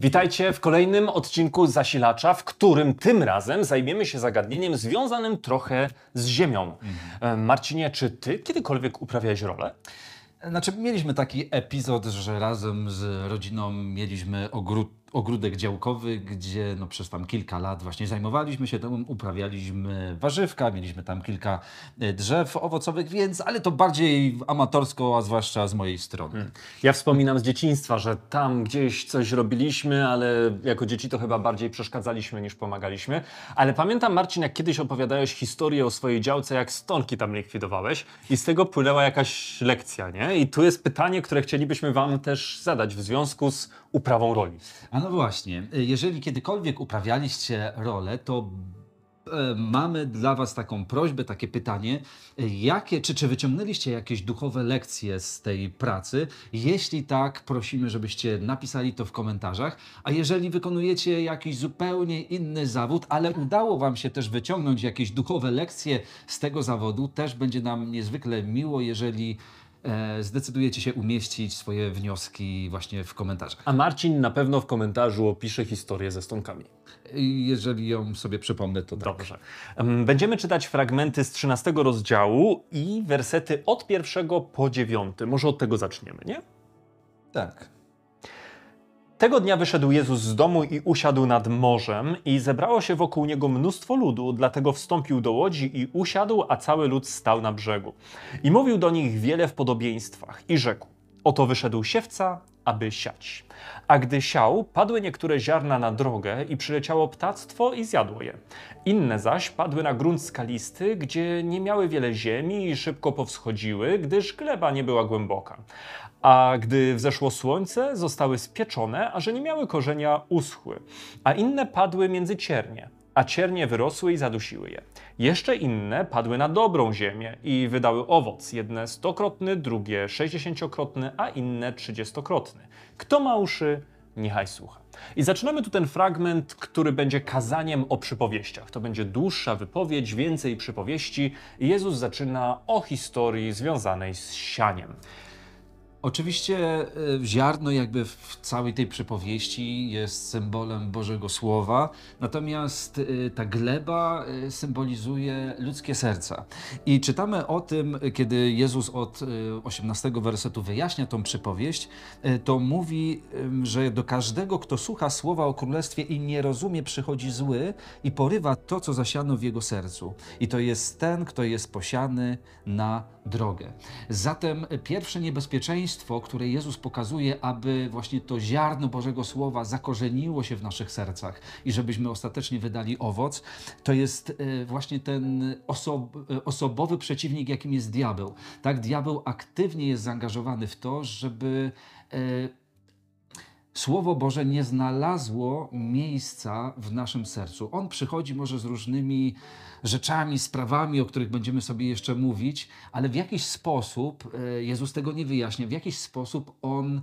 Witajcie w kolejnym odcinku Zasilacza, w którym tym razem zajmiemy się zagadnieniem związanym trochę z Ziemią. E, Marcinie, czy ty kiedykolwiek uprawiałeś rolę? Znaczy, mieliśmy taki epizod, że razem z rodziną mieliśmy ogród, ogródek działkowy, gdzie no, przez tam kilka lat właśnie zajmowaliśmy się tym, uprawialiśmy warzywka, mieliśmy tam kilka e, drzew owocowych, więc, ale to bardziej amatorsko, a zwłaszcza z mojej strony. Ja wspominam z dzieciństwa, że tam gdzieś coś robiliśmy, ale jako dzieci to chyba bardziej przeszkadzaliśmy niż pomagaliśmy. Ale pamiętam, Marcin, jak kiedyś opowiadałeś historię o swojej działce, jak stonki tam likwidowałeś i z tego płynęła jakaś lekcja, nie? I tu jest pytanie, które chcielibyśmy Wam też zadać w związku z uprawą roli. A no właśnie, jeżeli kiedykolwiek uprawialiście rolę, to e, mamy dla Was taką prośbę, takie pytanie, e, jakie, czy, czy wyciągnęliście jakieś duchowe lekcje z tej pracy? Jeśli tak, prosimy, żebyście napisali to w komentarzach, a jeżeli wykonujecie jakiś zupełnie inny zawód, ale udało Wam się też wyciągnąć jakieś duchowe lekcje z tego zawodu, też będzie nam niezwykle miło, jeżeli zdecydujecie się umieścić swoje wnioski właśnie w komentarzach. A Marcin na pewno w komentarzu opisze historię ze stonkami. Jeżeli ją sobie przypomnę, to tak. Dobrze. Em, Będziemy czytać fragmenty z 13 rozdziału i wersety od pierwszego po dziewiąty. Może od tego zaczniemy, nie? Tak. Tego dnia wyszedł Jezus z domu i usiadł nad morzem, i zebrało się wokół niego mnóstwo ludu, dlatego wstąpił do łodzi i usiadł, a cały lud stał na brzegu. I mówił do nich wiele w podobieństwach, i rzekł: Oto wyszedł siewca, aby siać. A gdy siał, padły niektóre ziarna na drogę, i przyleciało ptactwo i zjadło je. Inne zaś padły na grunt skalisty, gdzie nie miały wiele ziemi i szybko powschodziły, gdyż gleba nie była głęboka. A gdy wzeszło słońce, zostały spieczone, a że nie miały korzenia, uschły. A inne padły między ciernie, a ciernie wyrosły i zadusiły je. Jeszcze inne padły na dobrą ziemię i wydały owoc, jedne stokrotny, drugie sześćdziesięciokrotny, a inne trzydziestokrotny. Kto ma uszy, niechaj słucha. I zaczynamy tu ten fragment, który będzie kazaniem o przypowieściach. To będzie dłuższa wypowiedź, więcej przypowieści. Jezus zaczyna o historii związanej z sianiem. Oczywiście y, ziarno jakby w całej tej przypowieści jest symbolem Bożego Słowa, natomiast y, ta gleba y, symbolizuje ludzkie serca. I czytamy o tym, kiedy Jezus od y, 18 wersetu wyjaśnia tą przypowieść, to mówi, że do każdego, kto słucha słowa o królestwie i nie rozumie, przychodzi zły i porywa to, co zasiano w jego sercu. I to jest ten, kto jest posiany na drogę. Zatem pierwsze niebezpieczeństwo, które Jezus pokazuje, aby właśnie to ziarno Bożego Słowa zakorzeniło się w naszych sercach i żebyśmy ostatecznie wydali owoc, to jest e, właśnie ten e, osobowy przeciwnik, jakim jest diabeł. Tak, diabeł aktywnie jest zaangażowany w to, żeby e, Słowo Boże nie znalazło miejsca w naszym sercu. On przychodzi może z różnymi rzeczami, sprawami, o których będziemy sobie jeszcze mówić, ale w jakiś sposób, e, Jezus tego nie wyjaśnia, w jakiś sposób On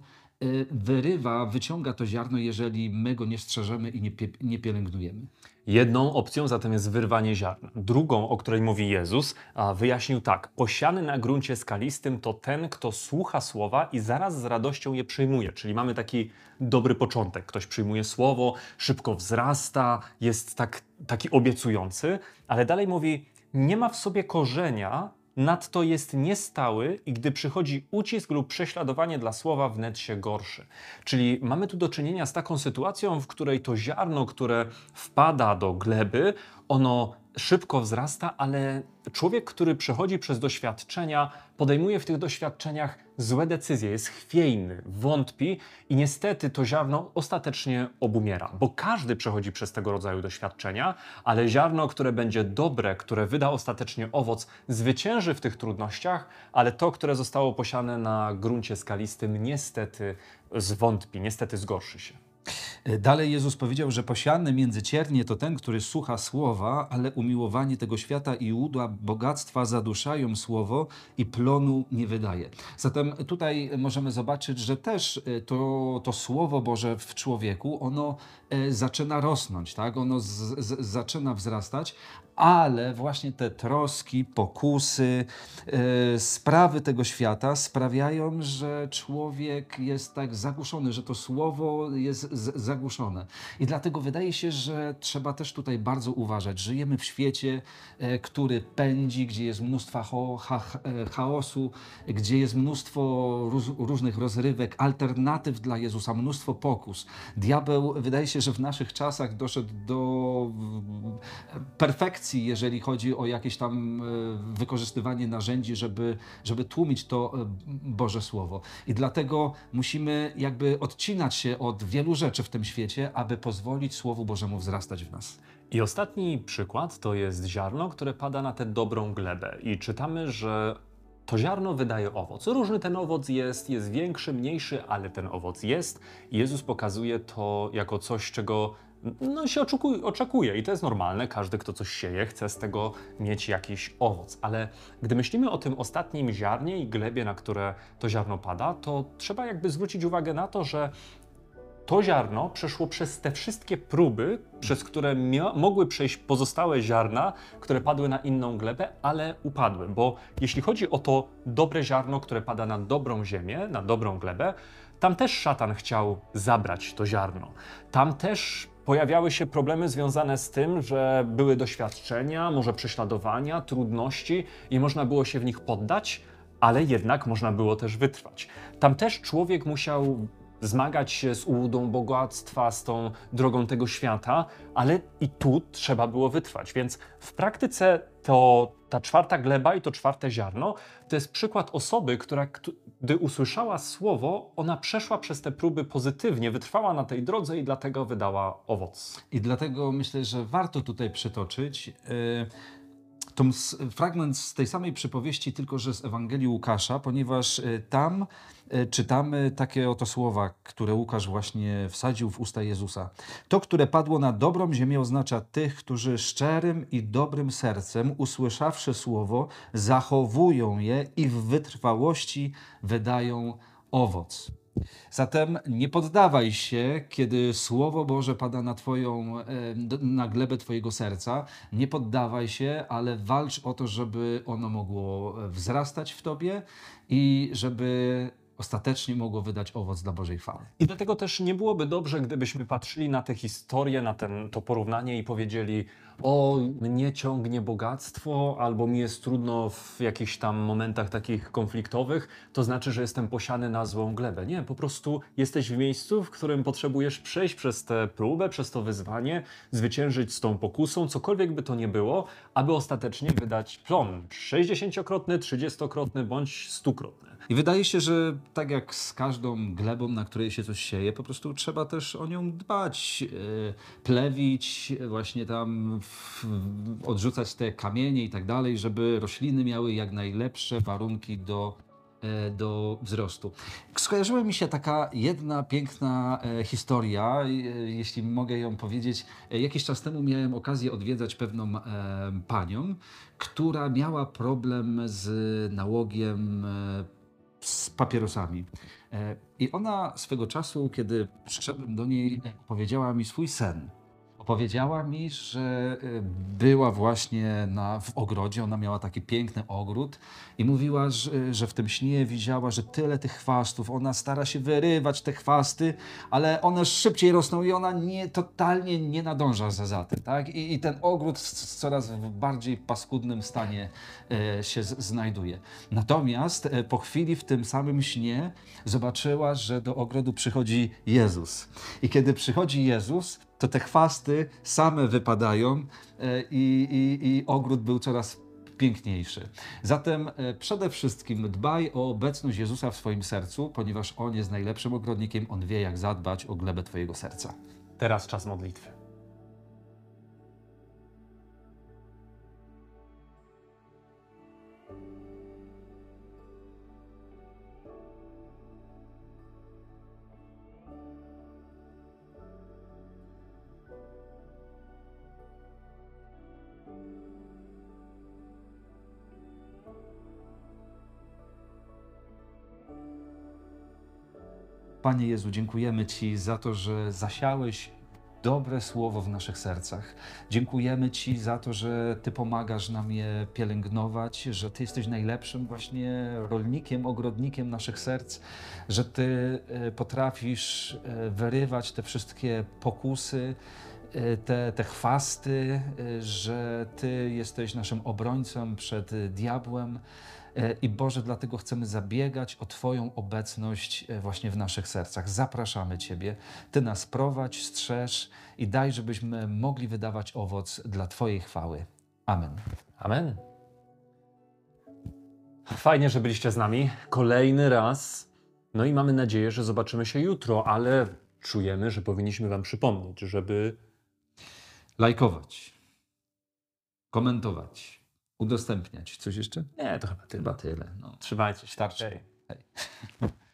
wyrywa, wyciąga to ziarno, jeżeli my go nie strzeżemy i nie, nie pielęgnujemy. Jedną opcją zatem jest wyrwanie ziarna. Drugą, o której mówi Jezus, wyjaśnił tak: Posiany na gruncie skalistym to ten, kto słucha słowa i zaraz z radością je przyjmuje. Czyli mamy taki dobry początek. Ktoś przyjmuje słowo, szybko wzrasta, jest tak, taki obiecujący, ale dalej mówi: Nie ma w sobie korzenia, nadto jest niestały i gdy przychodzi ucisk lub prześladowanie dla słowa, wnet się gorszy. Czyli mamy tu do czynienia z taką sytuacją, w której to ziarno, które wpada do gleby, ono szybko wzrasta, ale człowiek, który przechodzi przez doświadczenia, podejmuje w tych doświadczeniach złe decyzje, jest chwiejny, wątpi i niestety to ziarno ostatecznie obumiera, bo każdy przechodzi przez tego rodzaju doświadczenia, ale ziarno, które będzie dobre, które wyda ostatecznie owoc, zwycięży w tych trudnościach, ale to, które zostało posiane na gruncie skalistym, niestety zwątpi, niestety zgorszy się. Dalej Jezus powiedział, że posiany między ciernie to ten, który słucha słowa, ale umiłowanie tego świata i udła bogactwa zaduszają słowo i plonu nie wydaje. Zatem tutaj możemy zobaczyć, że też e, to, to słowo Boże w człowieku, ono e, zaczyna rosnąć, tak? ono z, z, zaczyna wzrastać, ale właśnie te troski, pokusy, e, sprawy tego świata sprawiają, że człowiek jest tak zagłuszony, że to słowo jest zagłuszone. I dlatego wydaje się, że trzeba też tutaj bardzo uważać. Żyjemy w świecie, e, który pędzi, gdzie jest mnóstwo e, chaosu, gdzie jest mnóstwo różnych rozrywek, alternatyw dla Jezusa, mnóstwo pokus. Diabeł wydaje się, że w naszych czasach doszedł do perfekcji, jeżeli chodzi o jakieś tam e, wykorzystywanie narzędzi, żeby, żeby tłumić to e, Boże Słowo. I dlatego musimy jakby odcinać się od wielu rzeczy w tym świecie, aby pozwolić Słowu Bożemu wzrastać w nas. I ostatni przykład to jest ziarno, które pada na tę dobrą glebę. I czytamy, że to ziarno wydaje owoc. Różny ten owoc jest, jest większy, mniejszy, ale ten owoc jest. Jezus pokazuje to jako coś, czego no, się oczekuje, oczekuje i to jest normalne. Każdy, kto coś sieje, chce z tego mieć jakiś owoc. Ale gdy myślimy o tym ostatnim ziarnie i glebie, na które to ziarno pada, to trzeba jakby zwrócić uwagę na to, że to ziarno przeszło przez te wszystkie próby, przez które mogły przejść pozostałe ziarna, które padły na inną glebę, ale upadły. Bo jeśli chodzi o to dobre ziarno, które pada na dobrą ziemię, na dobrą glebę, tam też szatan chciał zabrać to ziarno. Tam też pojawiały się problemy związane z tym, że były doświadczenia, może prześladowania, trudności i można było się w nich poddać, ale jednak można było też wytrwać. Tam też człowiek musiał zmagać się z ułudą bogactwa, z tą drogą tego świata, ale i tu trzeba było wytrwać. Więc w praktyce to ta czwarta gleba i to czwarte ziarno to jest przykład osoby, która gdy usłyszała słowo, ona przeszła przez te próby pozytywnie, wytrwała na tej drodze i dlatego wydała owoc. I dlatego myślę, że warto tutaj przytoczyć. Yy to fragment z tej samej przypowieści, tylko że z Ewangelii Łukasza, ponieważ y, tam y, czytamy takie oto słowa, które Łukasz właśnie wsadził w usta Jezusa. To, które padło na dobrą ziemię, oznacza tych, którzy szczerym i dobrym sercem, usłyszawszy słowo, zachowują je i w wytrwałości wydają owoc. Zatem nie poddawaj się, kiedy Słowo Boże pada na, twoją, na glebę Twojego serca. Nie poddawaj się, ale walcz o to, żeby ono mogło wzrastać w Tobie i żeby ostatecznie mogło wydać owoc dla Bożej chwały. I dlatego też nie byłoby dobrze, gdybyśmy patrzyli na tę historię, na ten, to porównanie i powiedzieli: O, mnie ciągnie bogactwo, albo mi jest trudno w jakichś tam momentach takich konfliktowych, to znaczy, że jestem posiany na złą glebę. Nie, po prostu jesteś w miejscu, w którym potrzebujesz przejść przez tę próbę, przez to wyzwanie, zwyciężyć z tą pokusą, cokolwiek by to nie było, aby ostatecznie wydać plon 60-krotny, 30-krotny bądź 100-krotny. I wydaje się, że tak jak z każdą glebą, na której się coś sieje, po prostu trzeba też o nią dbać, e, plewić, właśnie tam odrzucać te kamienie i tak dalej, żeby rośliny miały jak najlepsze warunki do e, do wzrostu. Skojarzyła mi się taka jedna piękna e, historia, jeśli mogę ją powiedzieć. Jakiś czas temu miałem okazję odwiedzać pewną panią, która miała problem z nałogiem z papierosami. E, I ona swego czasu, kiedy przyszedłem do niej, powiedziała mi swój sen. Powiedziała mi, że y, była właśnie na, w ogrodzie, ona miała taki piękny ogród i mówiła, że, że w tym śnie widziała, że tyle tych chwastów, ona stara się wyrywać te chwasty, ale one szybciej rosną i ona nie, totalnie nie nadąża za, za tym. Tak? I, I ten ogród w coraz bardziej paskudnym stanie e, się z, znajduje. Natomiast e, po chwili w tym samym śnie zobaczyła, że do ogrodu przychodzi Jezus. I kiedy przychodzi Jezus, to te chwasty same wypadają e, i, i, i ogród był coraz piękniejszy. Zatem e, przede wszystkim dbaj o obecność Jezusa w swoim sercu, ponieważ On jest najlepszym ogrodnikiem, On wie, jak zadbać o glebę Twojego serca. Teraz czas modlitwy. Panie Jezu, dziękujemy Ci za to, że zasiałeś dobre słowo w naszych sercach. Dziękujemy Ci za to, że Ty pomagasz nam je pielęgnować, że Ty jesteś najlepszym właśnie rolnikiem, ogrodnikiem naszych serc, że Ty e, potrafisz e, wyrywać te wszystkie pokusy, e, te, te chwasty, że Ty jesteś naszym obrońcą przed diabłem. E, I Boże, dlatego chcemy zabiegać o Twoją obecność e, właśnie w naszych sercach. Zapraszamy Ciebie. Ty nas prowadź, strzeż i daj, żebyśmy mogli wydawać owoc dla Twojej chwały. Amen. Amen. Fajnie, że byliście z nami kolejny raz. No i mamy nadzieję, że zobaczymy się jutro, ale czujemy, że powinniśmy Wam przypomnieć, żeby Lajkować, komentować, udostępniać. Coś jeszcze? Nie, to chyba tyle. Chyba tyle. No. Trzymajcie się. Starczy. Hej.